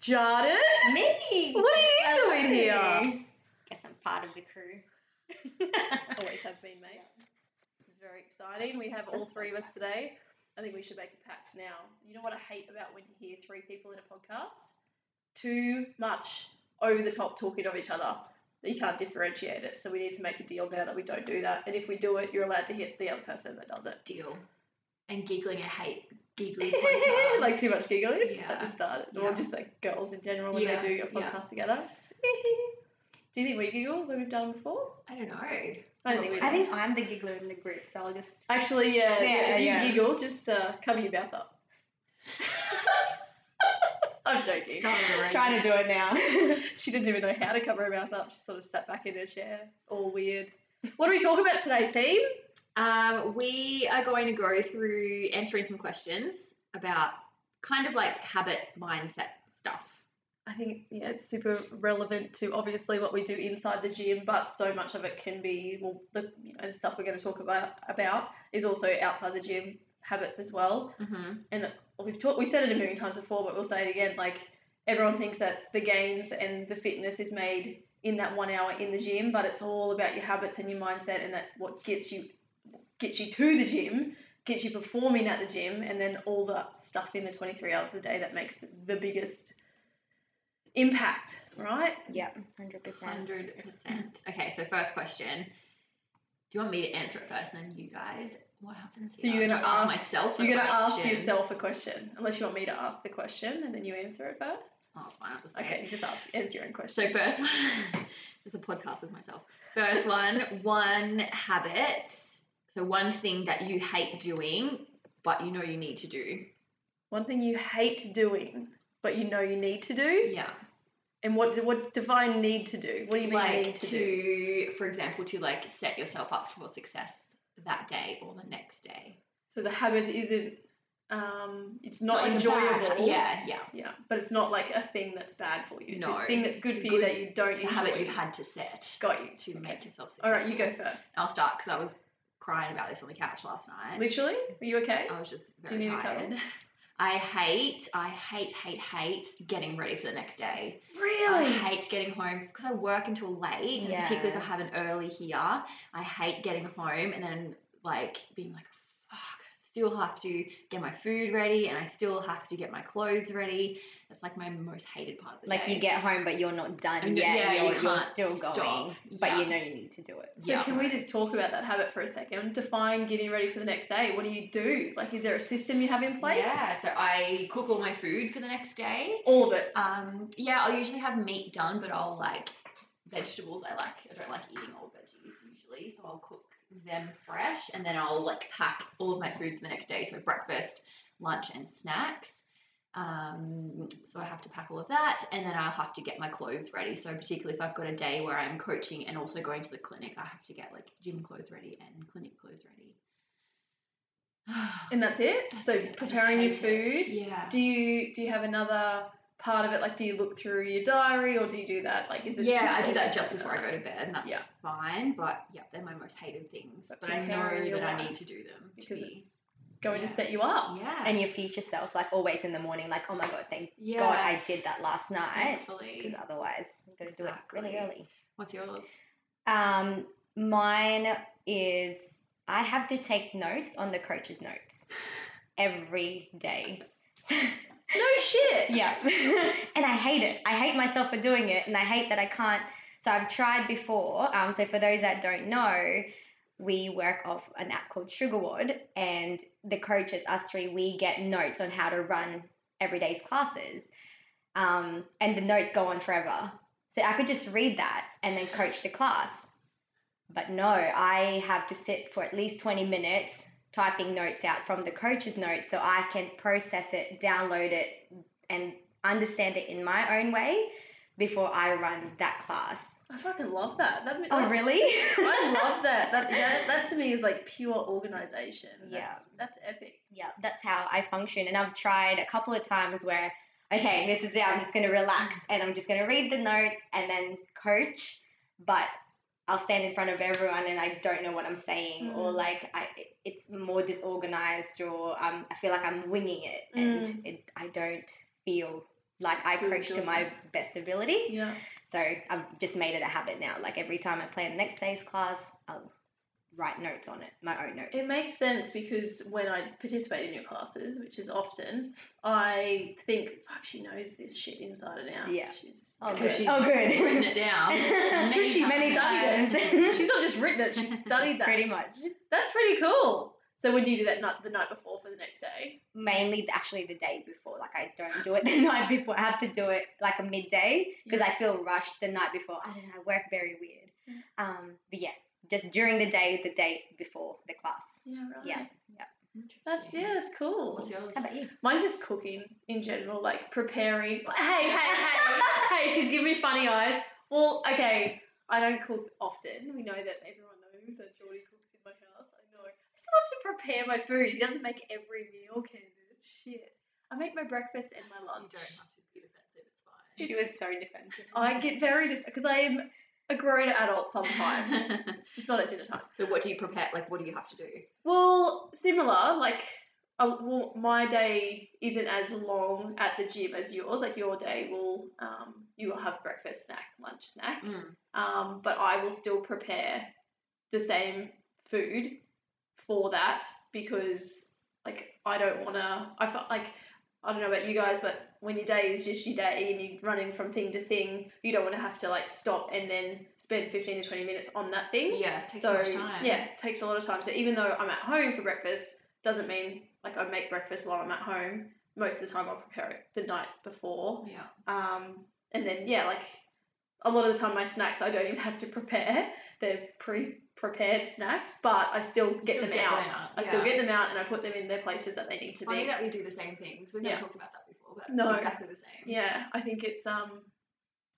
Jarden, Me. what are you Hello. doing here? Guess I'm part of the crew. Always have been, mate. This is very exciting. We have all three of us today. I think we should make a pact now. You know what I hate about when you hear three people in a podcast? Too much over the top talking of each other. You can't differentiate it. So we need to make a deal now that we don't do that. And if we do it, you're allowed to hit the other person that does it. Deal. And giggling, I hate giggly like too much giggling Yeah. at the start, Yeah. or just like girls in general when Yeah, they do a podcast together. do you think we giggle when we've done before? I don't know. I don't think we. I think I'm the giggler in the group, so I'll just. Actually, yeah, yeah, if you giggle, just uh, cover your mouth up. I'm joking. Trying to do it now. She didn't even know how to cover her mouth up. She sort of sat back in her chair, all weird. What are we talking about today, team? Um, we are going to go through answering some questions about kind of like habit mindset stuff. I think yeah, it's super relevant to obviously what we do inside the gym, but so much of it can be well, the you know the stuff we're going to talk about about is also outside the gym habits as well. Mm-hmm. And we've talked, we said it a million times before, but we'll say it again. Like everyone thinks that the gains and the fitness is made in that one hour in the gym, but it's all about your habits and your mindset, and that what gets you gets you to the gym, gets you performing at the gym, and then all the stuff in the twenty three hours of the day that makes the, the biggest impact, right? yep, hundred percent. Hundred percent. Okay, so first question. Do you want me to answer it first, and then you guys? What happens? So you're gonna I ask, myself. a You're gonna ask yourself a question, unless you want me to ask the question and then you answer it first. Oh, it's fine. I'll just Okay, it. just ask answer your own question. So first one, this is a podcast with myself. First one, one habit. So one thing that you hate doing, but you know you need to do. One thing you hate doing, but you know you need to do. Yeah. And what what define need to do? What do you mean like need to, to, do? for example, to like set yourself up for success that day or the next day. So the habit isn't um it's not a enjoyable. bad- yeah, yeah. Yeah. But it's not like a thing that's bad for you. It's No, a thing that's good for a you that you don't It's a enjoy. habit you've had to set Got you. to Okay. make yourself All successful. right, you go first. I'll start because I was crying about this on the couch last night. Literally? Are you okay? I was just Do you very tired. I hate, I hate, hate, hate getting ready for the next day. Really? I hate getting home because I work until late, and particularly if I have an early here, I hate getting home and then like being like, still have to get my food ready and I still have to get my clothes ready. It's like my most hated part of the day. Like day. you get home, but you're not done And yet. yeah, you you're, you're can't still stop. going, but Yeah. you know you need to do it. So Yeah. can we just talk about that habit for a second? Define getting ready for the next day. What do you do? Like is there a system you have in place? Yeah, so I cook all my food for the next day. All of it. Um, yeah, I'll usually have meat done, but I'll like vegetables. I like. I don't like eating all veggies usually, so I'll cook them fresh, and then I'll like pack all of my food for the next day. So breakfast, lunch, and snacks. Um, so I have to pack all of that, and then I'll have to get my clothes ready. So particularly if I've got a day where I'm coaching and also going to the clinic, I have to get like gym clothes ready and clinic clothes ready. And that's it? That's so it. Preparing your hate it. food. Yeah. Do you do you have another part of it? Like do you look through your diary or do you do that? Like is it Yeah, I do that just before I go to bed, and that's Yeah. fine. But yeah, they're my most hated things. But But, I know that I need to do them to because be. it's going yeah. to set you up. Yeah. And your future self, like always in the morning, like, oh my god, thank Yeah. God I did that last night. Thankfully. Because otherwise, you gotta do it really early. What's yours? Um, mine is I have to take notes on the coach's notes every day. No shit. yeah. and I hate it. I hate myself for doing it, and I hate that I can't. So I've tried before. Um, so for those that don't know, we work off an app called SugarWOD, and the coaches, us three, we get notes on how to run everyday's classes. Um, and the notes go on forever. So I could just read that and then coach the class. But no, I have to sit for at least 20 minutes typing notes out from the coach's notes so I can process it, download it, and understand it in my own way before I run that class. I fucking love that. that Oh, really? I love that. That, that. that to me is like pure organization. That's, That's epic. yeah, that's how I function. And I've tried a couple of times where, okay, this is it. I'm just going to relax and I'm just going to read the notes and then coach. But I'll stand in front of everyone and I don't know what I'm saying, or Mm. like I, it's more disorganized, or um, I feel like I'm winging it, and Mm. it, I don't feel Like I coach to my best ability. Yeah. So I've just made it a habit now. Like every time I plan the next day's class, I'll write notes on it, my own notes. It makes sense because when I participate in your classes, which is often, I think, fuck, she knows this shit inside and out. Yeah. She's Oh, Because good. she's Oh, good. written it down. It's 'cause she's Many times. it. She's not just written it; she's studied that. Pretty much. That's pretty cool. So when do you do that night, the night before for the next day? Mainly, actually, the day before. Like I don't do it the night before. I have to do it like a midday because I feel rushed the night before. I don't know. I work very weird. Um, but yeah, just during the day, the day before the class. Yeah, right. Yeah. That's yeah, that's cool. What's yours? How about you? Mine's just cooking in general, like preparing. Hey, hey, hey, hey! She's giving me funny eyes. Well, okay, I don't cook often. We know that everyone knows that Geordie cooks in my house. I know. I still have to prepare my food. He doesn't make every meal, Candace. Shit. I make my breakfast and my lunch. You lunch. don't have to be defensive. It's fine. She was so defensive. I get very defensive because I am a grown adult sometimes, just not at dinner time. so what do you prepare? Like, what do you have to do? Well, similar. Like, uh, well, my day isn't as long at the gym as yours. Like your day will, um, you will have breakfast, snack, lunch, snack. Mm. Um, but I will still prepare the same food for that because, like, I don't want to. I felt like I don't know about you guys, but when your day is just your day and you're running from thing to thing, you don't want to have to like stop and then spend fifteen to twenty minutes on that thing Yeah, it takes so so time. yeah, it takes a lot of time. So even though I'm at home for breakfast, doesn't mean like I make breakfast while I'm at home. Most of the time, I'll prepare it the night before. Yeah. Um, and then yeah, like a lot of the time, my snacks I don't even have to prepare. They're pre-prepared snacks, but I still get still them get out. out. I still get them out and I put them in their places that they need to be. that we do the same things. We've Yeah. never talked about that before, but No. exactly the same. Yeah, I think it's um,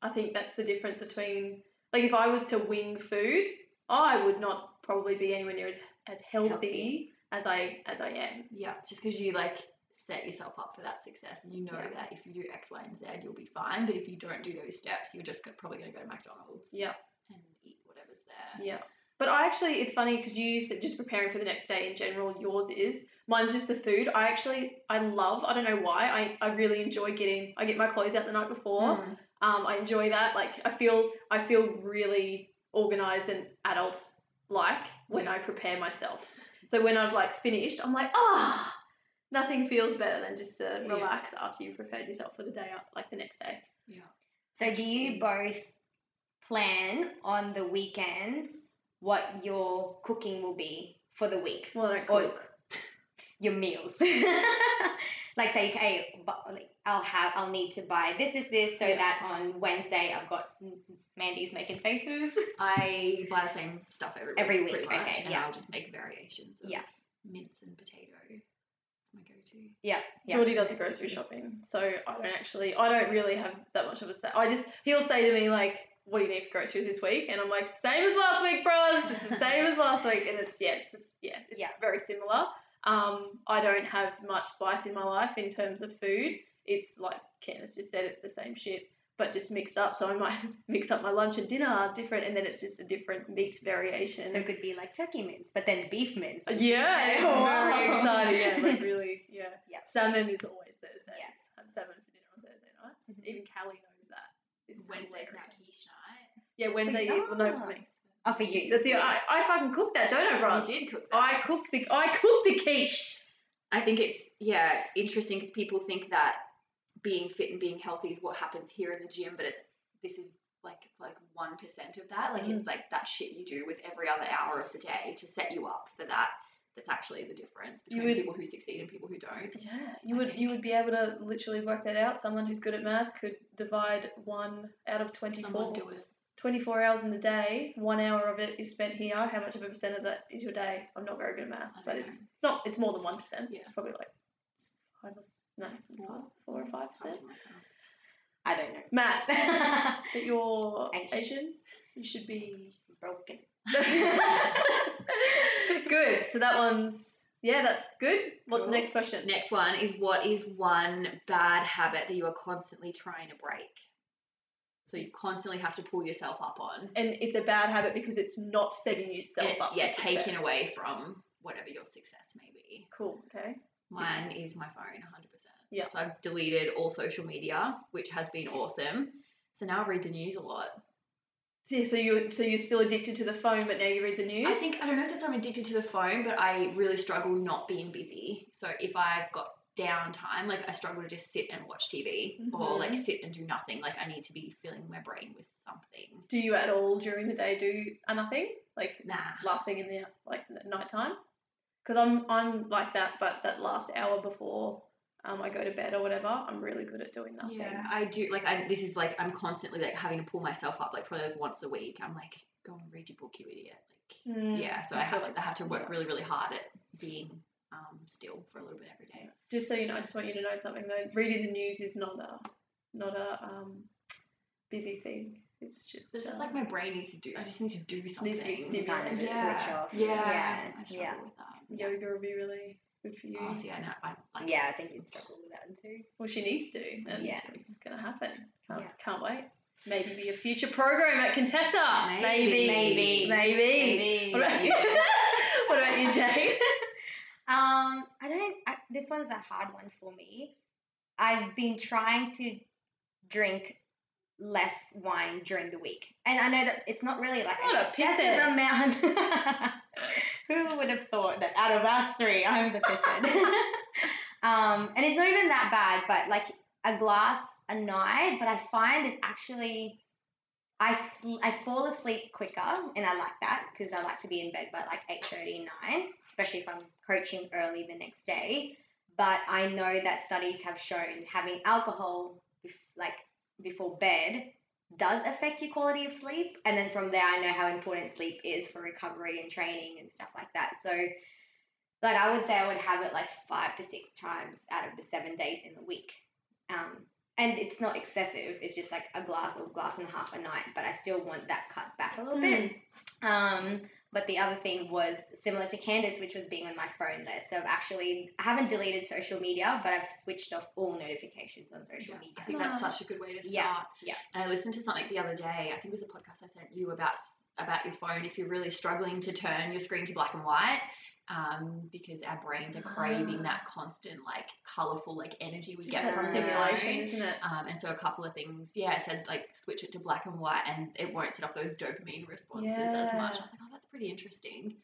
I think that's the difference between like if I was to wing food, I would not probably be anywhere near as as healthy, Healthy. as I as I am. Yeah, just because you like set yourself up for that success and you know Yeah. that if you do X, Y, and Z, you'll be fine. But if you don't do those steps, you're just probably going to go to McDonald's Yeah, and eat whatever's there. yeah. But I actually, it's funny because you said just preparing for the next day in general. Yours is mine's just the food. I actually I love. I don't know why. I I really enjoy getting. I get my clothes out the night before. Mm. Um, I enjoy that. Like I feel I feel really organized and adult like when I prepare myself. So when I've like finished, I'm like, ah, nothing feels better than just to Yeah. relax after you've prepared yourself for the day, up, like the next day. Yeah. So do you both plan on the weekends what your cooking will be for the week? Well, I don't Or- cook. Your meals. like say, okay, like I'll have I'll need to buy this, this, this, so Yeah. that on Wednesday I've got Mandy's making faces. I buy the same stuff every week. Every pretty week, much, okay, and yeah. I'll just make variations. Of Yeah. Mince and potato. It's my go-to. Yeah. yeah. Geordie does the grocery shopping, so I don't actually, I don't really have that much of a say. I just, he'll say to me like, "What do you need for groceries this week?" And I'm like, "Same as last week, bros. It's the same as last week." And it's yeah, it's just, yeah, it's Yeah. very similar. Um, I don't have much spice in my life in terms of food. It's like Candace just said, it's the same shit, but just mixed up. So I might mix up my lunch and dinner different, and then it's just a different meat variation. So it could be like turkey mince, but then beef mince. Yeah, it's Oh, very wow. exciting. Yeah, like really, yeah. Yeah. Salmon is always Thursday. Yes. Have salmon for dinner on Thursday nights. Mhm. Even Callie knows that. It's Wednesday's now night. Yeah, Wednesday. you. Well, no, for me. Oh, for you. That's the I, I fucking cook that, don't I, Ross? You did cook that. I cook the I cook the quiche. I think it's yeah interesting because people think that being fit and being healthy is what happens here in the gym, but it's this is like like one percent of that. Like Mm. it's like that shit you do with every other hour of the day to set you up for that. That's actually the difference between would- people who succeed and people who don't. Yeah, you I would think. you would be able to literally work that out. Someone who's good at maths could divide one out of 24, Someone do it. 24 hours in the day. One hour of it is spent here. How much of a percent of that is your day? I'm not very good at maths, I but don't it's it's not it's more than one percent. Yeah. It's probably like five or no Four. four or five percent. Something like that. I don't know. Math. That you're Asian. Asian, you should be Broken. good. So that one's yeah, that's good. What's the next question? Next one is what is one bad habit that you are constantly trying to break? So you constantly have to pull yourself up on. And it's a bad habit because it's not setting yourself it's, up. yeah, for taken away from whatever your success may be. Cool. Okay. Mine is my phone, 100%. Yeah. So I've deleted all social media, which has been awesome. So now I read the news a lot. So, yeah, so you so you're still addicted to the phone, but now you read the news. I think I don't know if that's I'm addicted to the phone, but I really struggle not being busy. So if I've got downtime, like I struggle to just sit and watch TV or like sit and do nothing. Like I need to be filling my brain with something. Do you at all during the day do a nothing like Nah. last thing in the like night time? Because I'm I'm like that, but that last hour before um, I go to bed or whatever, I'm really good at doing nothing. Yeah, I do. Like, I this is like I'm constantly like having to pull myself up. Like probably like once a week, I'm like, go and read your book, you idiot. Like, Mm, yeah. So I have to, like, I have to work really, really hard at being um, still for a little bit every day. Just so you know, I just want you to know something though. Reading the news is not a not a um, busy thing. It's just It's just uh, like my brain needs to do. I just need to do something. Needs to be You kind stimulated. just Yeah. switch off. Yeah, Yeah. I struggle Yeah. with that. yoga would be really good for you. Oh, see, I know. I like. Yeah, I think you'd struggle with that too. Well, she needs to, and Yeah. it's going to happen. Can't, Yeah. can't wait. Maybe be a future program at Contessa. Maybe. Maybe. Maybe. Maybe. What about you, Jay? what about you, Jay? Um, I don't. I, this one's a hard one for me. I've been trying to drink less wine during the week, and I know that it's not really like What an a excessive amount. Who would have thought that out of us three, I'm the pisshead? um, and it's not even that bad, but like a glass a night. But I find it actually. I, sl- I fall asleep quicker and I like that because I like to be in bed by like 8.30, 9, especially if I'm coaching early the next day. But I know that studies have shown having alcohol like before bed does affect your quality of sleep. And then from there, I know how important sleep is for recovery and training and stuff like that. So, like, I would say I would have it like five to six times out of the seven days in the week. Um, and it's not excessive. It's just like a glass or glass and a half a night, but I still want that cut back a little bit. Um, but the other thing was similar to Candace, which was being on my phone less. So I've actually I haven't deleted social media, but I've switched off all notifications on social Yeah, media. I think that's such a good way to start. Yeah, yeah. And I listened to something the other day. I think it was a podcast I sent you about about your phone. If you're really struggling to turn your screen to black and white, um, because our brains are craving Ah. that constant, like colorful, like energy we Just get from stimulation, isn't it? Um, and so a couple of things, yeah, it said like switch it to black and white, and it won't set off those dopamine responses as much. I was like, oh, that's pretty interesting.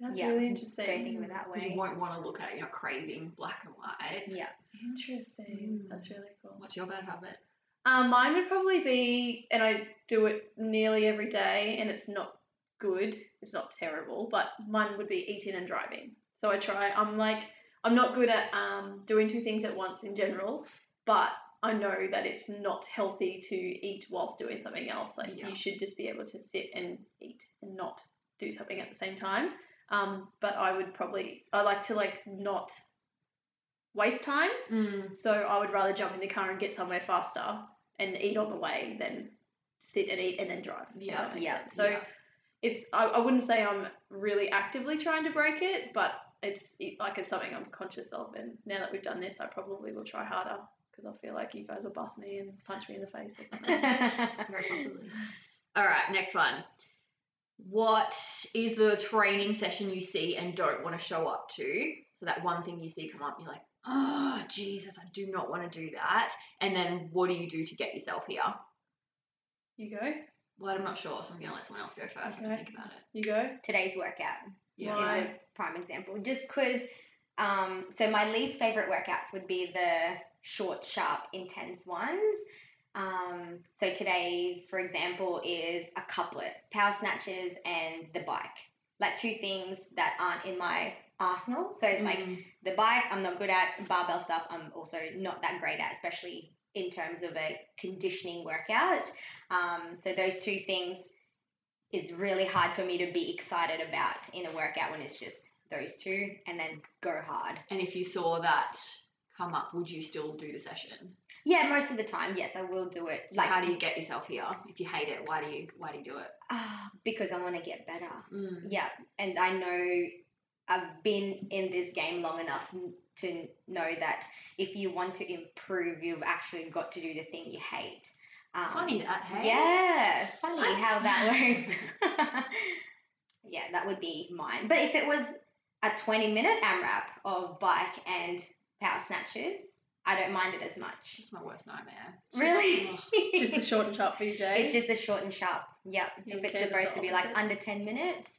That's Yeah. really interesting. Don't think of it that Because you won't want to look at it. You're not craving black and white. Yeah. Interesting. Mm. That's really cool. What's your bad habit? Um, mine would probably be, and I do it nearly every day, and it's not good. It's not terrible, but mine would be eating and driving. So I try. I'm like, I'm not good at um, doing two things at once in general, but I know that it's not healthy to eat whilst doing something else. Like Yeah. you should just be able to sit and eat and not do something at the same time. Um, but I would probably, I like to like not waste time. Mm. So I would rather jump in the car and get somewhere faster and eat on the way than sit and eat and then drive. Yeah, yeah, sense. So yeah. It's I, I wouldn't say I'm really actively trying to break it, but it's it, like it's something I'm conscious of. And now that we've done this, I probably will try harder because I feel like you guys will bust me and punch me in the face or something. Very possibly. All right, next one. What is the training session you see and don't want to show up to? So that one thing you see come up, you're like, oh Jesus, I do not want to do that. And then what do you do to get yourself here? you go, Well, I'm not sure, so I'm gonna let someone else go first. I have to Okay. think about it. you go. Today's workout. Yeah. Why? is a prime example. Just because, um, so my least favorite workouts would be the short, sharp, intense ones. Um, so today's, for example, is a couplet, power snatches, and the bike. Like two things that aren't in my arsenal. So it's like Mm. the bike, I'm not good at. Barbell stuff, I'm also not that great at, especially in terms of a conditioning workout. Um, so those two things is really hard for me to be excited about in a workout when it's just those two and then go hard. And if you saw that come up, would you still do the session? Yeah, most of the time, yes, I will do it. So how do you get yourself here? If you hate it, why do you why do you do it? Ah, because I want to get better. Mm. Yeah, and I know I've been in this game long enough to know that if you want to improve, you've actually got to do the thing you hate. Um, Funny that, hey? Yeah, funny What? how that works. yeah, that would be mine. But if it was a 20 minute AMRAP of bike and power snatches, I don't mind it as much. It's my worst nightmare. Really? Ugh. Just the short and sharp for you, Jay. It's just a short and sharp. Yep. Yeah, if it's supposed to be like under 10 minutes.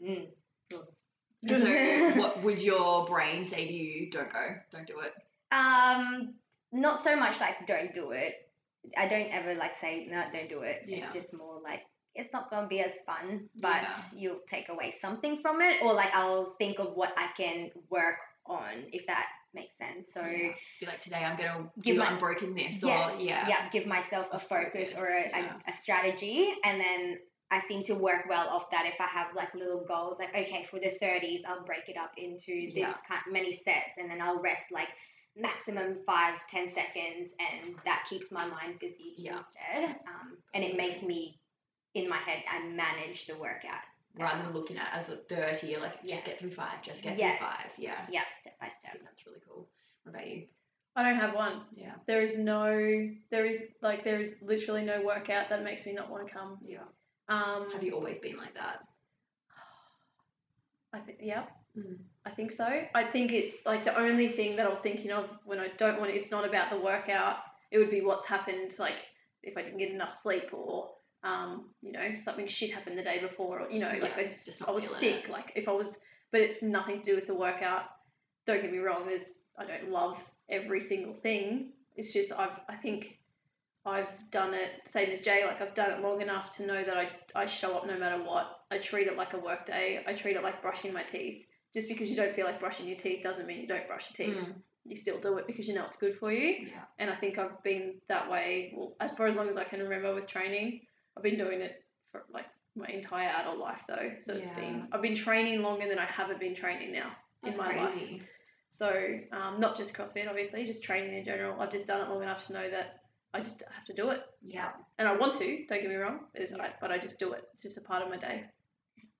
Mm. So, what would your brain say to you? Don't go. Don't do it. Um, not so much like don't do it. I don't ever like say no, don't do it. Yeah. It's just more like it's not gonna be as fun, but Yeah. you'll take away something from it, or like I'll think of what I can work on if that makes sense. So Yeah. Be like today, I'm gonna Give do my- unbroken this, yes, or yeah, give myself a, A focus, focus, or a, yeah. a, a strategy, and then I seem to work well off that. If I have like little goals, like okay, for the thirties, I'll break it up into this Yeah. kind many sets, and then I'll rest like maximum five ten seconds, and that keeps my mind busy Yeah. instead. Um, and it makes me in my head, I manage the workout. rather than looking at it as a thirty, you're like just get through five, just get Yes. through five. Yeah, Yeah, step by I step. think that's really cool. What about you? I don't have one. Yeah, There is no, there is like there is literally no workout that makes me not want to come. yeah. Um, Have you always been like that? I think yeah. I think so. I think it like the only thing that I was thinking of when I don't want it, it's not about the workout. It would be what's happened like if I didn't get enough sleep or um, you know, something shit happened the day before or you know, like Yeah, I just, just I was sick. it. Like if I was but it's nothing to do with the workout. Don't get me wrong, there's I don't love every single thing. It's just I've I think I've done it same as Jay, like I've done it long enough to know that I, I show up no matter what. I treat it like a work day. I treat it like brushing my teeth. Just because you don't feel like brushing your teeth doesn't mean you don't brush your teeth. Mm. You still do it because you know it's good for you. Yeah, And I think I've been that way well, as for as long as I can remember with training. I've been doing it for like my entire adult life though. So it's Yeah. been I've been training longer than I haven't been training now that's in my life. So um, not just CrossFit, obviously, just training in general. I've just done it long enough to know that I just have to do it, Yeah, and I want to. Don't get me wrong, it's, Yeah. I, but I just do it. It's just a part of my day.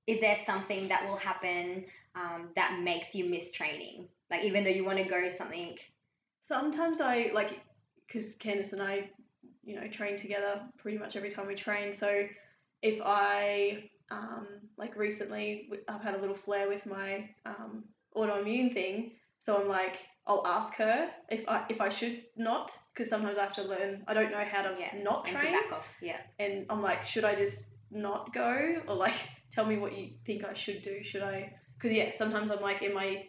Is there something that will happen um, that makes you miss training? Like even though you want to go something. Sometimes I like because Candice and I, you know, train together pretty much every time we train. So if I um, like recently, I've had a little flare with my um, autoimmune thing. So I'm like, I'll ask her if I if I should not because sometimes I have to learn. I don't know how to Yeah, not train. to back off. Yeah. and I'm like, should I just not go or like tell me what you think I should do? Should I? Because yeah, sometimes I'm like, am I?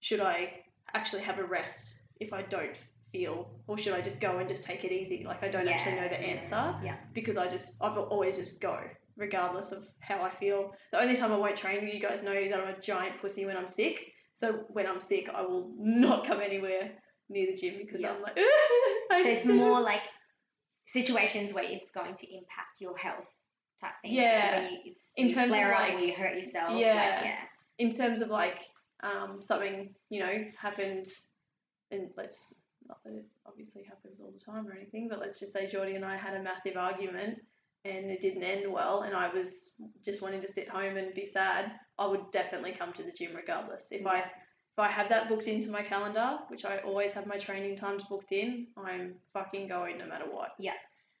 Should I actually have a rest if I don't feel, or should I just go and just take it easy? Like I don't actually know the answer Yeah. because I just I've always just go regardless of how I feel. The only time I won't train, you guys know that I'm a giant pussy when I'm sick. So when I'm sick, I will not come anywhere near the gym because Yeah. I'm like, I'm So it's sick." more like situations where it's going to impact your health type thing. Like Yeah. when you, it's, In you terms of, flare up like- or you hurt yourself. Yeah. Like, yeah. In terms of like um, something you know happened and let's not that it obviously happens all the time or anything but let's just say Geordie and I had a massive argument and it didn't end well and I was just wanting to sit home and be sad I would definitely come to the gym regardless. If I if I have that booked into my calendar which I always have my training times booked in I'm fucking going no matter what. Yeah.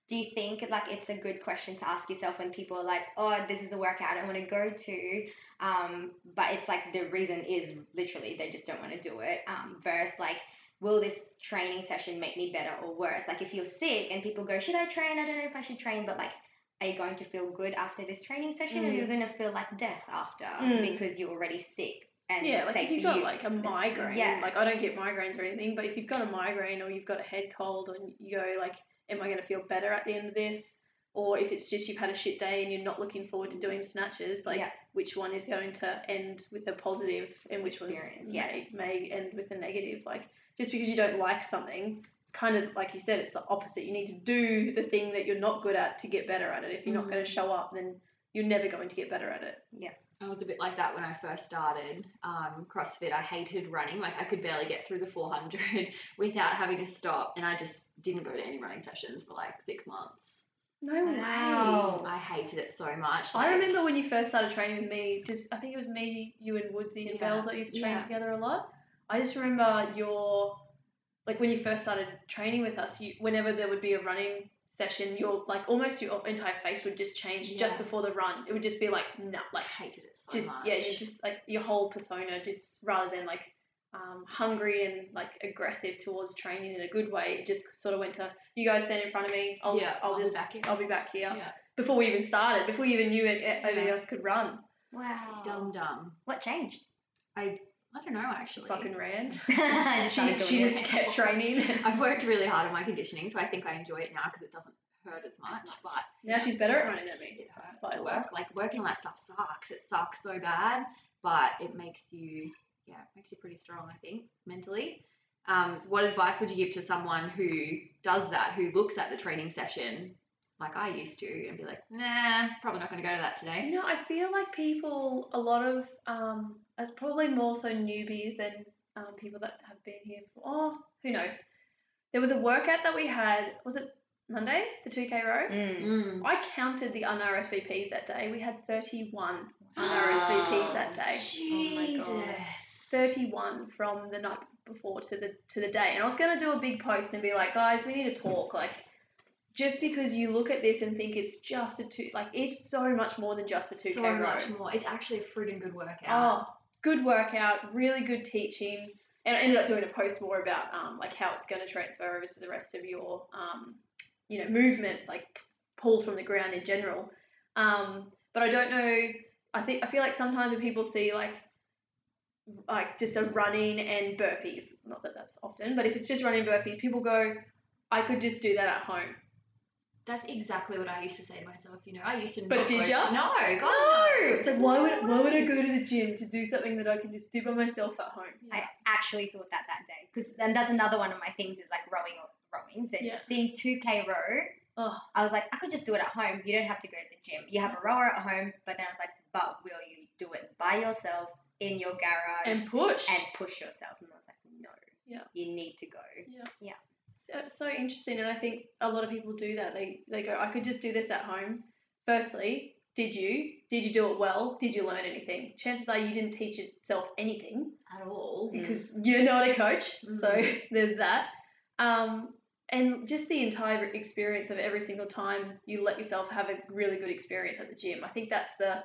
Do you think like it's a good question to ask yourself when people are like, oh, this is a workout I want to go to, um, but it's like the reason is literally they just don't want to do it. Um, versus like, will this training session make me better or worse? Like if you're sick and people go, should I train? I don't know if I should train, but like. Are you going to feel good after this training session, or Mm. you're going to feel like death after Mm. because you're already sick? And yeah, like if you've got you, like a migraine, Yeah. like I don't get migraines or anything, but if you've got a migraine or you've got a head cold and you go like, am I going to feel better at the end of this? Or if it's just you've had a shit day and you're not looking forward to doing snatches, like Yeah. which one is going to end with a positive and which one's Experience, yeah. may, may end with a negative? Like just because you don't like something, it's kind of like you said, it's the opposite. You need to do the thing that you're not good at to get better at it. If you're not Mm. going to show up, then you're never going to get better at it. Yeah. I was a bit like that when I first started um, CrossFit. I hated running. Like I could barely get through the 400 without having to stop, and I just didn't go to any running sessions for like six months. No Wow. way. I hated it so much. I remember when you first started training with me. Just I think it was me, you, and Woodsy and Yeah, Bells that used to train yeah. together a lot. I just remember your, like when you first started training with us. You whenever there would be a running session, your like almost your entire face would just change just before the run. It would just be like no, I like hated it so just much. yeah, you just like your whole persona just rather than like um, hungry and like aggressive towards training in a good way. It just sort of went to you guys stand in front of me. I'll, Yeah, I'll, I'll be just back here." I'll be back here. Yeah. Before we even started, before we even knew it, anybody Yeah. else could run. Wow. Dumb dumb. What changed? I I don't know actually. Fucking ran. She, she just kept training. I've worked really hard on my conditioning, so I think I enjoy it now because it doesn't hurt as much. much. But now she's better at running than me. it hurts By to work. Like working on that stuff sucks. It sucks so bad, but it makes you yeah, makes you pretty strong. I think mentally. Um, so what advice would you give to someone who does that, who looks at the training session like I used to, and be like, nah, probably not going to go to that today. You know, I feel like people, a lot of, um, it's probably more so newbies than um, people that have been here for, oh, who knows. There was a workout that we had, was it Monday, the 2K row? Mm. Mm. I counted the un-RSVPs that day. We had 31 un-RSVPs that day. Oh my God. 31 from the night before to the to the day. And I was gonna do a big post and be like, guys, we need to talk. Like, just because you look at this and think it's just a two, like it's so much more than just a 2K so row. much more. It's actually a friggin' good workout. Oh, good workout, really good teaching. And I ended up doing a post more about um, like how it's going to transfer over to the rest of your um, you know movements, like pulls from the ground in general. Um, but I don't know. I think I feel like sometimes when people see like like just a running and burpees, not that that's often, but if it's just running burpees, people go, I could just do that at home. That's exactly what I used to say to myself. You know, I used to. But did go- ya? No, God, No, it's like why would why would I go to the gym to do something that I can just do by myself at home? I actually thought that that day because and that's another one of my things is like rowing or rowing. So Yeah. seeing 2k row, Oh. I was like, I could just do it at home. You don't have to go to the gym. You have a rower at home, but then I was like, but will you do it by yourself in your garage And push. and push yourself? And I was like, no. Yeah. You need to go. Yeah, yeah. So, so interesting, and I think a lot of people do that. They they go, I could just do this at home. Firstly, did you? Did you do it well? Did you learn anything? Chances are you didn't teach yourself anything at all. Mm. because you're not a coach. So Mm. there's that. Um, and just the entire experience of every single time you let yourself have a really good experience at the gym. I think that's the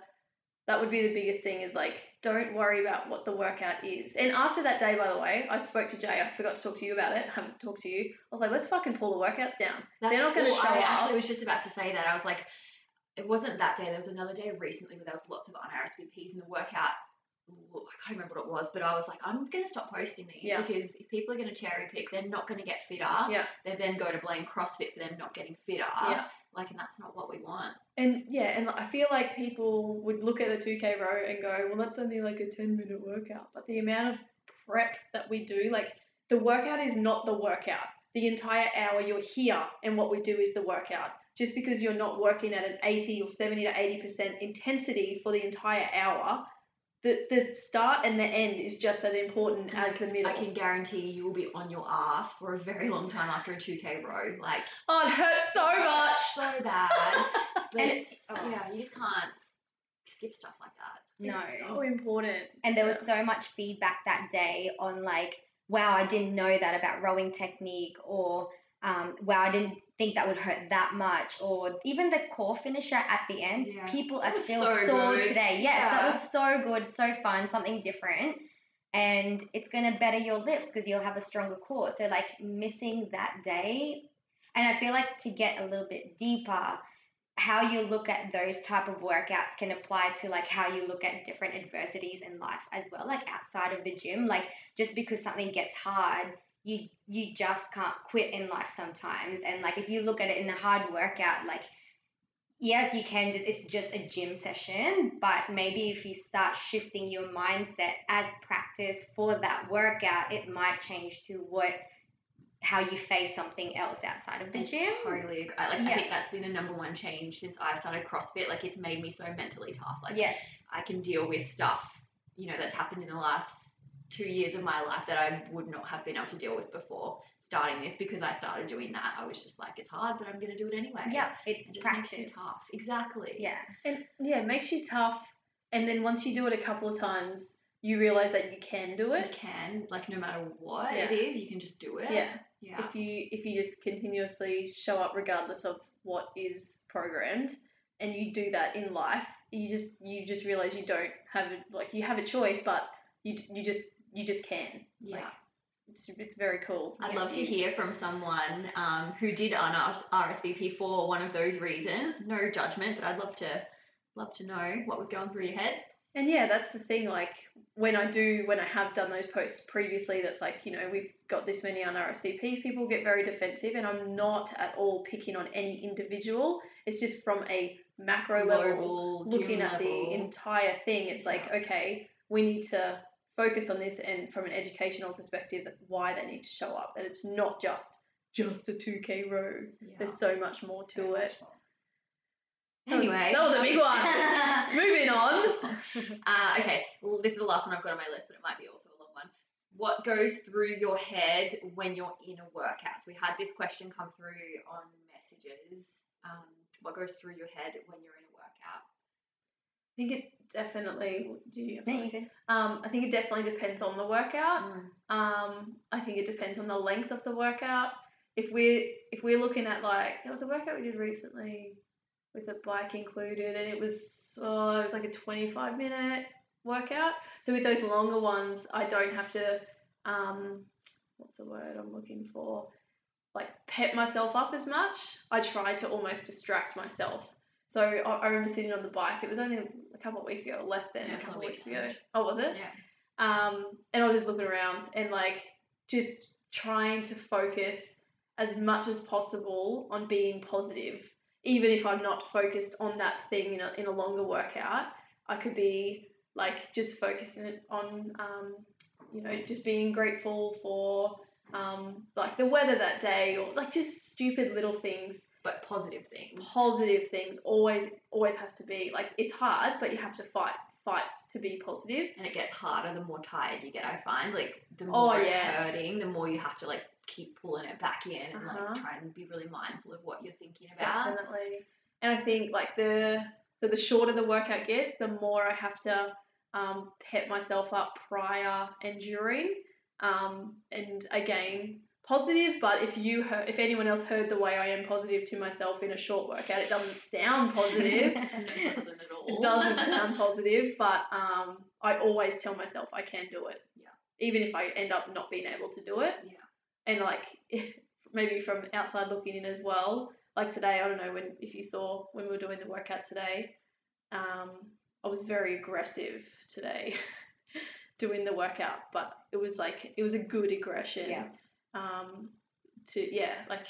that would be the biggest thing is like don't worry about what the workout is. And after that day, by the way, I spoke to Jay. I forgot to talk to you about it. I haven't talked to you. I was like, let's fucking pull the workouts down. That's They're not going to show I up. actually was just about to say that. I was like, it wasn't that day. There was another day recently where there was lots of un-RSVPs and the workout. I can't remember what it was, but I was like, I'm going to stop posting these Yeah. because if people are going to cherry pick, they're not going to get fitter. Yeah. They're then going to blame CrossFit for them not getting fitter. Yeah. Like, and that's not what we want. And yeah, and I feel like people would look at a 2K row and go, well, that's only like a 10 minute workout. But the amount of prep that we do, like the workout is not the workout. The entire hour you're here and what we do is the workout. Just because you're not working at an 80 or 70 to 80% intensity for the entire hour, the, the start and the end is just as important as the middle. I can guarantee you will be on your ass for a very long time after a 2K row. Like, Oh, it hurts so much. so bad. But And- it's, oh. yeah, you just can't skip stuff like that. No. It's so important. And there was So- so much feedback that day on like, wow, I didn't know that about rowing technique, or um, wow, I didn't think that would hurt that much, or even the core finisher at the end. Yeah. People are still so sore good. today. Yes, that was so good, so fun, something different. And it's gonna better your lifts because you'll have a stronger core. So like missing that day, and I feel like to get a little bit deeper, how you look at those type of workouts can apply to like how you look at different adversities in life as well like outside of the gym like just because something gets hard you you just can't quit in life sometimes and like if you look at it in a hard workout like yes you can just it's just a gym session but maybe if you start shifting your mindset as practice for that workout it might change to what how you face something else outside of the I gym Totally agree. I, like, I think that's been the number one change since I started CrossFit. Like, it's made me so mentally tough. Like, yes I can deal with stuff, you know, that's happened in the last two years of my life that I would not have been able to deal with before starting this because I started doing that. I was just like, it's hard, but I'm going to do it anyway. yeah it's It just practice makes you tough. Exactly. yeah And yeah, it makes you tough. And then once you do it a couple of times, you realize that you can do it. You can, like, no matter what Yeah. it is, you can just do it. Yeah. Yeah. If you if you just continuously show up regardless of what is programmed, and you do that in life, you just you just realize you don't have a, like you have a choice, but you you just you just can. Yeah. Like, it's, it's very cool. I'd Yeah, love to hear from someone um, who did un- RSVP for one of those reasons. No judgment, but I'd love to love to know what was going through your head. And yeah, that's the thing. Like when I do, when I have done those posts previously, that's like you know we've got this many on RSVPs. People get very defensive, and I'm not at all picking on any individual. It's just from a macro level, looking at the entire thing. It's like okay, we need to focus on this, and from an educational perspective, why they need to show up. That it's not just just a 2k row. Yeah. There's so much more So to much it. more. That was- Anyway, that was a big one. Moving on. Uh, okay, well, this is the last one I've got on my list, but it might be also a long one. What goes through your head when you're in a workout? So we had this question come through on messages. Um, what goes through your head when you're in? I think it definitely. Do you? I'm sorry. Um, I think it definitely depends on the workout. Mm. Um, I think it depends on the length of the workout. If we're if we're looking at like there was a workout we did recently with a bike included, and it was oh it was like a twenty five minute workout. So with those longer ones, I don't have to um, what's the word I'm looking for? Like pep myself up as much. I try to almost distract myself. So I, I remember sitting on the bike. It was only a couple of weeks ago, or less than Yeah, a couple of weeks ago. Oh, was it? Yeah. Um, and I was just looking around and like just trying to focus as much as possible on being positive. Even if I'm not focused on that thing in a, in a longer workout, I could be like just focusing on, um, you know, just being grateful for um, like the weather that day or like just stupid little things But positive things. positive things always always has to be like it's hard but you have to fight fight to be positive and it gets harder the more tired you get. I find like the Oh, more it's yeah. hurting, the more you have to like keep pulling it back in and Uh-huh. like try and be really mindful of what you're thinking about. definitely and i think like the so the shorter the workout gets the more i have to um, pep myself up prior and during um, and again positive but if you heard, if anyone else heard the way i am positive to myself in a short workout it doesn't sound positive it doesn't at all. It doesn't sound positive, but um, I always tell myself I can do it. Yeah. Even if I end up not being able to do it. Yeah. And like maybe from outside looking in as well. Like today, I don't know when if you saw when we were doing the workout today, um, I was very aggressive today doing the workout, but it was like it was a good aggression. Yeah. Um, to yeah, like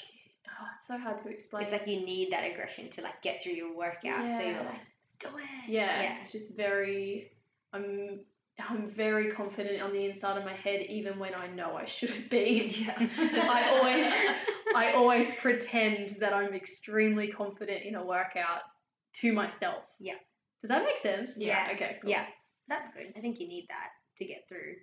oh, it's so hard to explain. It's like you need that aggression to like get through your workout. Yeah. So you're like, let's do it. yeah, Yeah. it's just very I'm I'm very confident on the inside of my head even when I know I shouldn't be. Yeah. I always I always pretend that I'm extremely confident in a workout to myself. Yeah. Does that make sense? Yeah. Okay. Cool. Yeah. That's good. I think you need that to get through.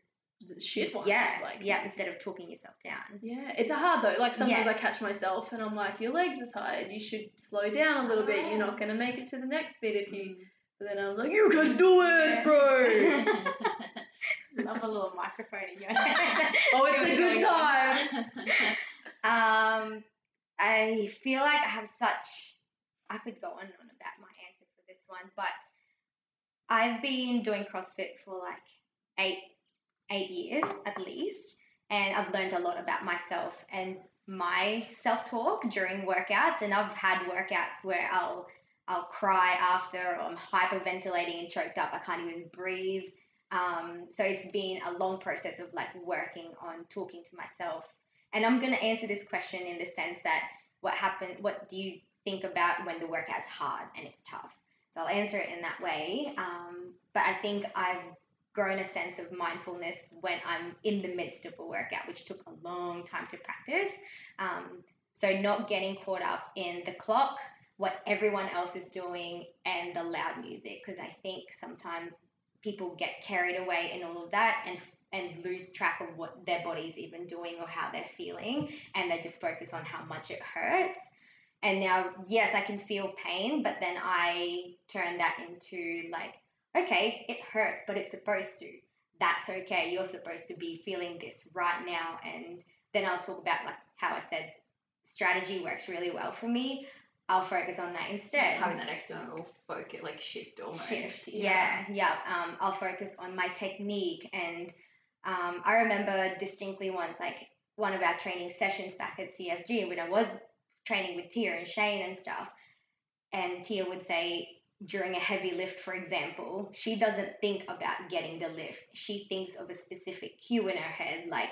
The shit ones. yeah. Like yeah. Instead of talking yourself down. Yeah, it's a hard though. Like sometimes Yeah. I catch myself and I'm like, your legs are tired. You should slow down a little bit. You're not gonna make it to the next bit if you. But then I'm like, you can do it, bro. Love a little microphone in your hand. oh, it's a good time. Um, I feel like I have such. I could go on and on about my answer for this one, but I've been doing CrossFit for like eight eight years at least, and I've learned a lot about myself and my self talk during workouts. And I've had workouts where I'll I'll cry after, or I'm hyperventilating and choked up. I can't even breathe. Um, so it's been a long process of like working on talking to myself and I'm going to answer this question in the sense that what happened, what do you think about when the workout's hard and it's tough? So I'll answer it in that way. Um, but I think I've grown a sense of mindfulness when I'm in the midst of a workout, which took a long time to practice. Um, so not getting caught up in the clock, what everyone else is doing, and the loud music, because I think sometimes people get carried away in all of that and and lose track of what their body's even doing or how they're feeling and they just focus on how much it hurts and now yes i can feel pain but then i turn that into like okay it hurts but it's supposed to that's okay you're supposed to be feeling this right now and then i'll talk about like how i said strategy works really well for me i'll focus on that instead Having that external focus, like shift almost. shift. Yeah, yeah. Um, I'll focus on my technique and Um, I remember distinctly once, like one of our training sessions back at CFG when I was training with Tia and Shane and stuff, and Tia would say during a heavy lift, for example, she doesn't think about getting the lift. She thinks of a specific cue in her head, like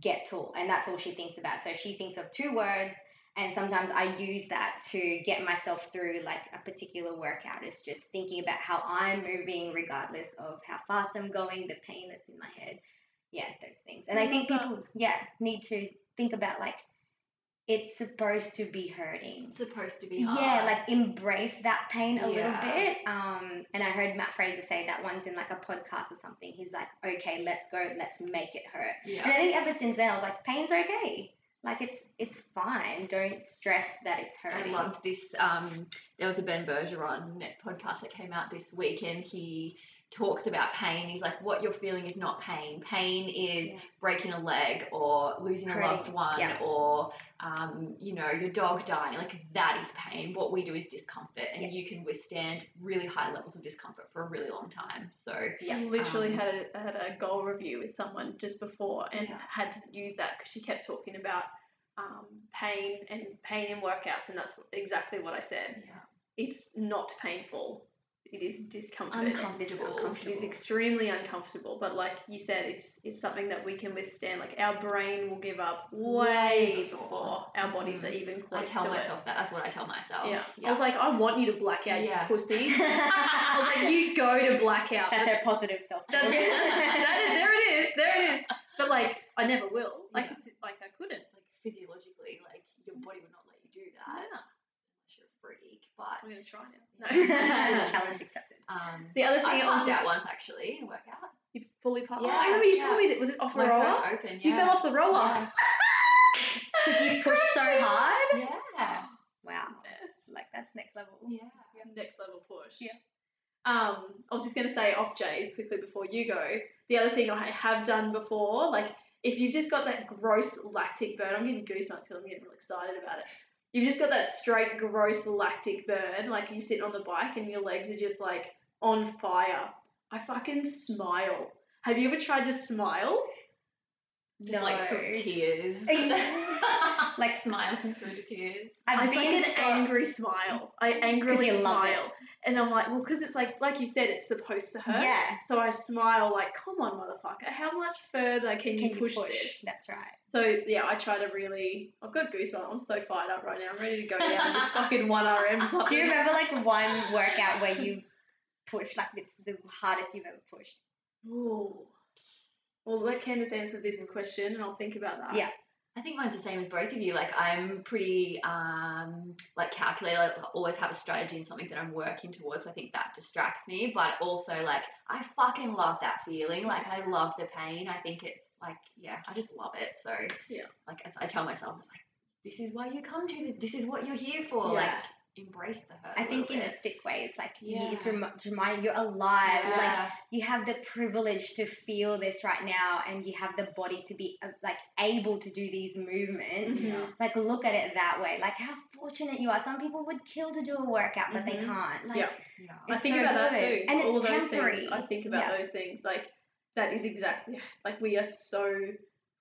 get tall, and that's all she thinks about. So she thinks of two words and sometimes I use that to get myself through like a particular workout. It's just thinking about how I'm moving, regardless of how fast I'm going, the pain that's in my head. Yeah, those things. And I, I think love that. people, yeah, need to think about like it's supposed to be hurting. Supposed to be hard. Yeah, like embrace that pain a little Yeah. bit. Um, and I heard Matt Fraser say that once in like a podcast or something. He's like, okay, let's go, let's make it hurt. yeah. And I think ever since then, I was like, pain's okay. Like it's it's fine. Don't stress that it's hurting. I loved this. Um, there was a Ben Bergeron podcast that came out this week, and he talks about pain. He's like, what you're feeling is not pain. Pain is Yeah. breaking a leg or losing a loved one yeah. or, um, you know, your dog dying. Like that is pain. What we do is discomfort, and Yes. you can withstand really high levels of discomfort for a really long time. So Yeah, I literally um, had a had a goal review with someone just before and Yeah. had to use that because she kept talking about um, pain and pain in workouts, and that's exactly what I said. yeah, It's not painful. It is discomfort. uncomfortable. It is extremely uncomfortable, but like you said, it's it's something that we can withstand. Like our brain will give up way Way before before. our bodies Mhm. are even close I tell to myself that. That's what I tell myself. it. Yeah. I was like, I want you to black out, Yeah. you pussy. I was like, you go to blackout. That's her positive self talk. That's that is there it is, there it is. But like, I never will. Like Yeah. it's like I couldn't. like physiologically, like your body would not let you do that Yeah. unless you're a freak. But I'm gonna try now. No. Challenge accepted. um, the other thing I, passed out once actually in a workout. you fully passed. Yeah, I remember you yeah. told me that was it off the My roller? first open. You fell off the roller. Yeah. Because you pushed so hard. Yeah. Wow. Yes. Like that's next level. Yeah. Next level push. Yeah. Um, I was just gonna say off Jay's quickly before you go. The other thing I have done before, like if you've just got that gross lactic burn, I'm getting goosebumps because I'm getting real excited about it. You've just got that straight gross lactic burn, like you're sitting on the bike and your legs are just like on fire. I fucking smile. Have you ever tried to smile? Just like through tears. Like- smiling through the tears. I I've like been an so angry smile. I angrily you smile, and I'm like, well, because it's like, like you said, it's supposed to hurt. Yeah. So I smile like, come on, motherfucker, how much further can, Can you push, this? That's right. So yeah, I try to really. I've got goosebumps. I'm so fired up right now. I'm ready to go down and just fucking one RM something. Do you remember like one workout where you pushed like it's the hardest you've ever pushed? Ooh. Well, let Candace answer this question, and I'll think about that. Yeah. I think mine's the same as both of you. Like I'm pretty um like calculated. I always have a strategy and something that I'm working towards. So I think that distracts me. But also like I fucking love that feeling. Like I love the pain. I think it's like yeah, I just love it. So Yeah. Like as I tell myself, it's like this is why you come to this. This is what you're here for. Yeah. Like embrace the hurt. I think little in a sick way, it's like you, it's Yeah. rem- to remind you you're alive. Like you have the privilege to feel this right now, and you have the body to be uh, like able to do these movements. Mhm. Yeah. Like look at it that way. Like how fortunate you are. Some people would kill to do a workout, but they Mhm. can't. Like, Yeah. Yeah. I think so about that too. And All it's those temporary. things. I think about Yeah. those things. Like that is exactly like we are so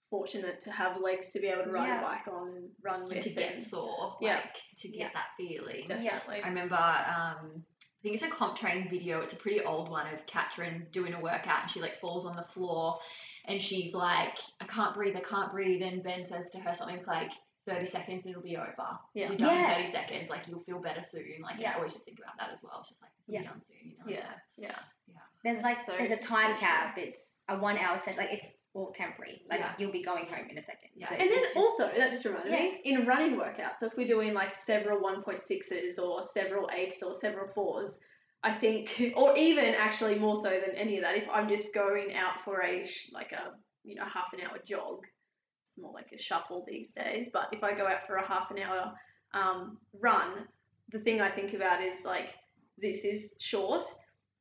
fortunate to have legs to be able to ride Yeah. a bike on and run with. To get and- sore. Yeah. To get Yeah. that feeling. definitely. I remember, um, I think it's a comp training video. It's a pretty old one of Katrin doing a workout, and she like falls on the floor, and she's like, "I can't breathe, I can't breathe." And Ben says to her something like, 30 seconds, and it'll be over. Yeah. You're done in 30 seconds. Like you'll feel better soon. Like Yeah. I always just think about that as well. It's just like it'll Yeah. be done soon. You know. Yeah, yeah. There's like so- there's a time so true. cap. It's a one hour session. Like it's all temporary. Like Yeah. you'll be going home in a second. Yeah. So And then just- also, that just reminded me, in running workouts, so if we're doing like several 1.6s or several 8s or several 4s, I think, or even actually more so than any of that, if I'm just going out for a, like a, you know, half an hour jog, it's more like a shuffle these days, but if I go out for a half an hour um, run, the thing I think about is like, this is short.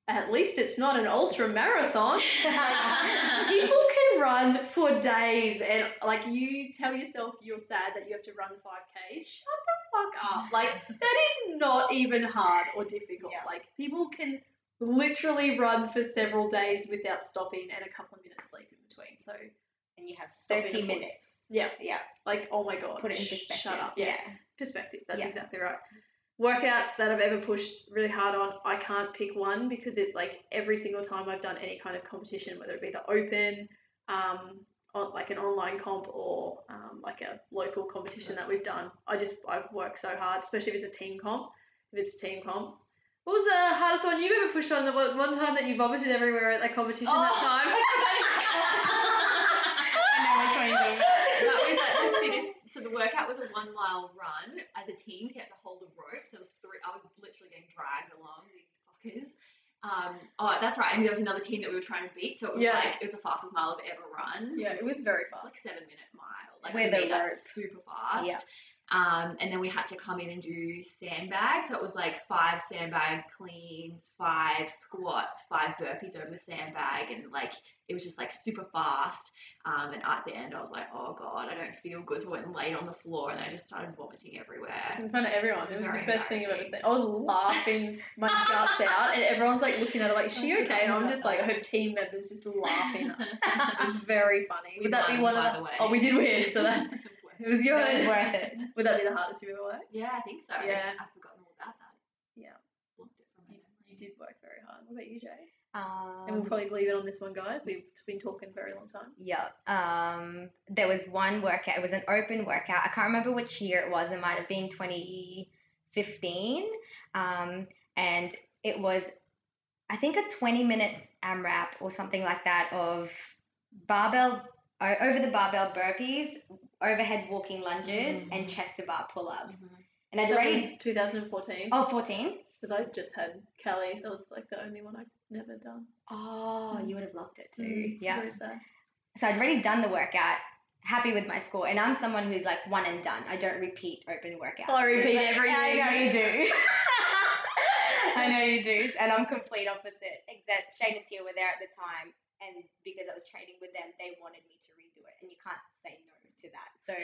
At least it's not an ultra marathon. Like, people run for days and like you tell yourself you're sad that you have to run 5ks shut the fuck up like that is not even hard or difficult Yeah. like people can literally run for several days without stopping and a couple of minutes sleep in between. So And you have stopping 30 minutes. Yeah, Yeah. like oh my god, Put it in perspective. Shut up. Yeah, perspective. That's Yeah. exactly right. Workout that I've ever pushed really hard on, I can't pick one because it's like every single time I've done any kind of competition, whether it be the open, um, on, like an online comp or um, like a local competition that we've done, I just I've worked so hard, especially if it's a team comp. If it's a team comp. What was the hardest one you ever pushed on? The one, one time that you vomited everywhere at that competition that Oh. time. I know which one that was like the fittest. So the workout was a one mile run as a team. So you had to hold a rope. So it was three. I was literally getting dragged along these fuckers. Um, oh, that's right. And there was another team that we were trying to beat. So it was Yeah. like it was the fastest mile I've ever run. Yeah, it was very It was fast. like seven minute mile. Like With for a me, that's super fast. Yeah. Um, and then we had to come in and do sandbags. So it was like five sandbag cleans, five squats, five burpees over the sandbag, and like it was just like super fast. Um, and at the end, I was like, oh god, I don't feel good. So I went and laid on the floor, and I just started vomiting everywhere. in front of everyone. It was Very the best thing I've ever seen. I was laughing my guts out, and everyone's like looking at her like, "Is she okay?" And I'm just like, her team members just laughing. It was very funny. We Would that be one by of the way. Oh, we did win, so that it was good. That was worth it. Would that be the hardest you've ever worked? yeah, I think so. Yeah. I've forgotten all about that. Yeah. Blocked it from my You, memory. you did work very hard. What about you, Jay? Um, and we'll probably leave it on this one, guys. We've been talking for a very long time. Yeah. Um, there was one workout. It was an open workout. I can't remember which year it was. It might have been 2015. Um, and it was, I think, a 20 minute AMRAP or something like that of barbell, over the barbell burpees, overhead walking lunges, and Mhm. chest to bar pull ups. Mhm. And I'd that already. was 2014. Oh, 14? Because I just had Kelly. That was like the only one I'd never done. Oh, you would have loved it too. Mm, Yeah. so I'd already done the workout, happy with my score, and I'm someone who's like one and done. I don't repeat open workouts. I repeat Like, everything. I know you do. I know you do, and I'm complete opposite. Except Shane and Tia were there at the time, and because I was training with them, they wanted me to redo it, and you can't say no to that. So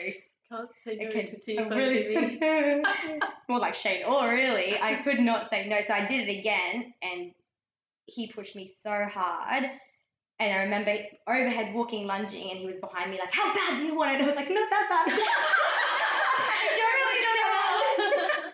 Can't say no Okay, to T I for really- TV. more like Shane. Oh, really? I could not say no, so I did it again, and he pushed me so hard. And I remember overhead walking, lunging, and he was behind me, like, "How bad do you want it?" And I was like, "Not that bad." Not that bad.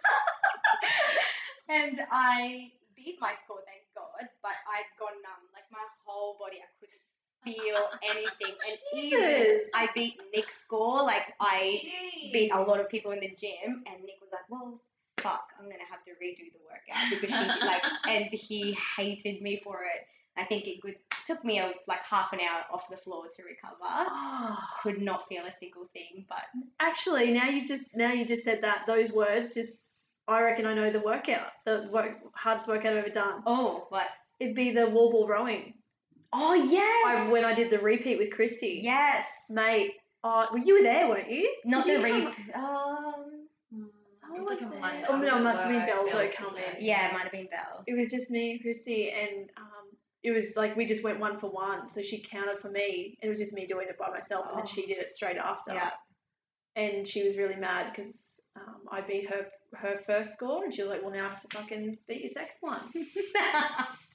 and I beat my score, thank God. But I'd gone numb, like my whole body. I couldn't feel anything, and even. I beat Nick's score. Like I Jeez. beat a lot of people in the gym, and Nick was like, "Well, fuck, I'm gonna have to redo the workout because she like," and he hated me for it. I think it good, took me a, like half an hour off the floor to recover. Oh, Could not feel a single thing, but actually, now you've just now you just said that those words just. I reckon I know the workout, the work, hardest workout I've ever done. oh, what? It'd be the wall ball rowing. Oh yes, I, when I did the repeat with Christy. yes, Mate, oh, well, you were there, weren't you? not Did the you re. come- Um, Mm, it was like a there. Monday. Oh, no, it must have been work, Bells Bells come was in. there. yeah, it might have been Belle. It was just me and Christy, and um, it was like we just went one for one. So she counted for me, and it was just me doing it by myself, and then Oh. she did it straight after. Yeah. And she was really mad because um, I beat her her first score, and she was like, "Well, now I have to fucking beat your second one."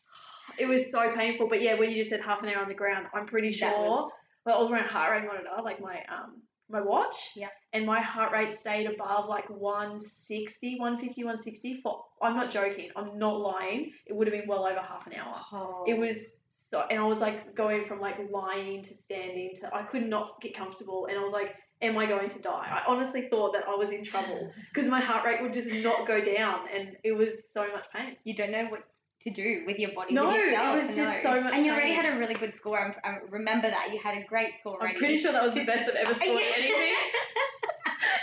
It was so painful, but yeah, when you just said half an hour on the ground, I'm pretty sure. That was- well, I was wearing heart rate monitor, like my um my watch. Yeah. And my heart rate stayed above like 160, 150, 160 for. I'm not joking. I'm not lying. It would have been well over half an hour. Oh. It was so, and I was like going from like lying to standing to. I could not get comfortable, and I was like, "Am I going to die?" I honestly thought that I was in trouble because my heart rate would just not go down, and it was so much pain. you don't know what to do with your body. No, with it was just no. so much And you already had a really good score. I'm, I remember that you had a great score already. I'm pretty sure that was the best I've ever scored anything,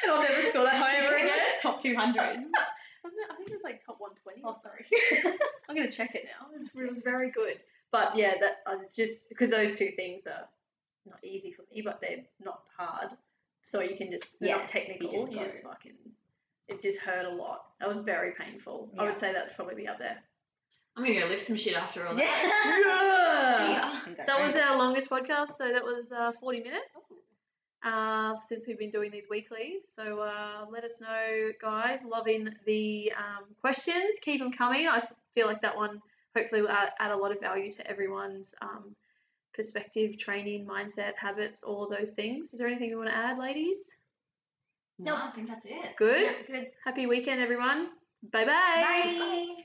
and I'll never score that high ever again. like, Top two hundred. Wasn't it? I think it was like top 120. Oh, or something. I'm gonna check it now. It was, it was very good. But yeah, that uh, it's just because those two things are not easy for me, but they're not hard. So you can just they're Yeah, not technical. just You just fucking. It just hurt a lot. That was very painful. I would say that would probably be up there. I'm gonna go lift some shit after all that. Yeah. Yeah. That was our longest podcast, so that was uh, 40 minutes uh, since we've been doing these weekly. So uh, let us know, guys. Loving the um, questions. Keep them coming. I feel like that one hopefully will add, add a lot of value to everyone's um, perspective, training, mindset, habits, all of those things. Is there anything you want to add, ladies? No, I think that's it. Good. Yeah, good. Happy weekend, everyone. Bye-bye. Bye. Bye.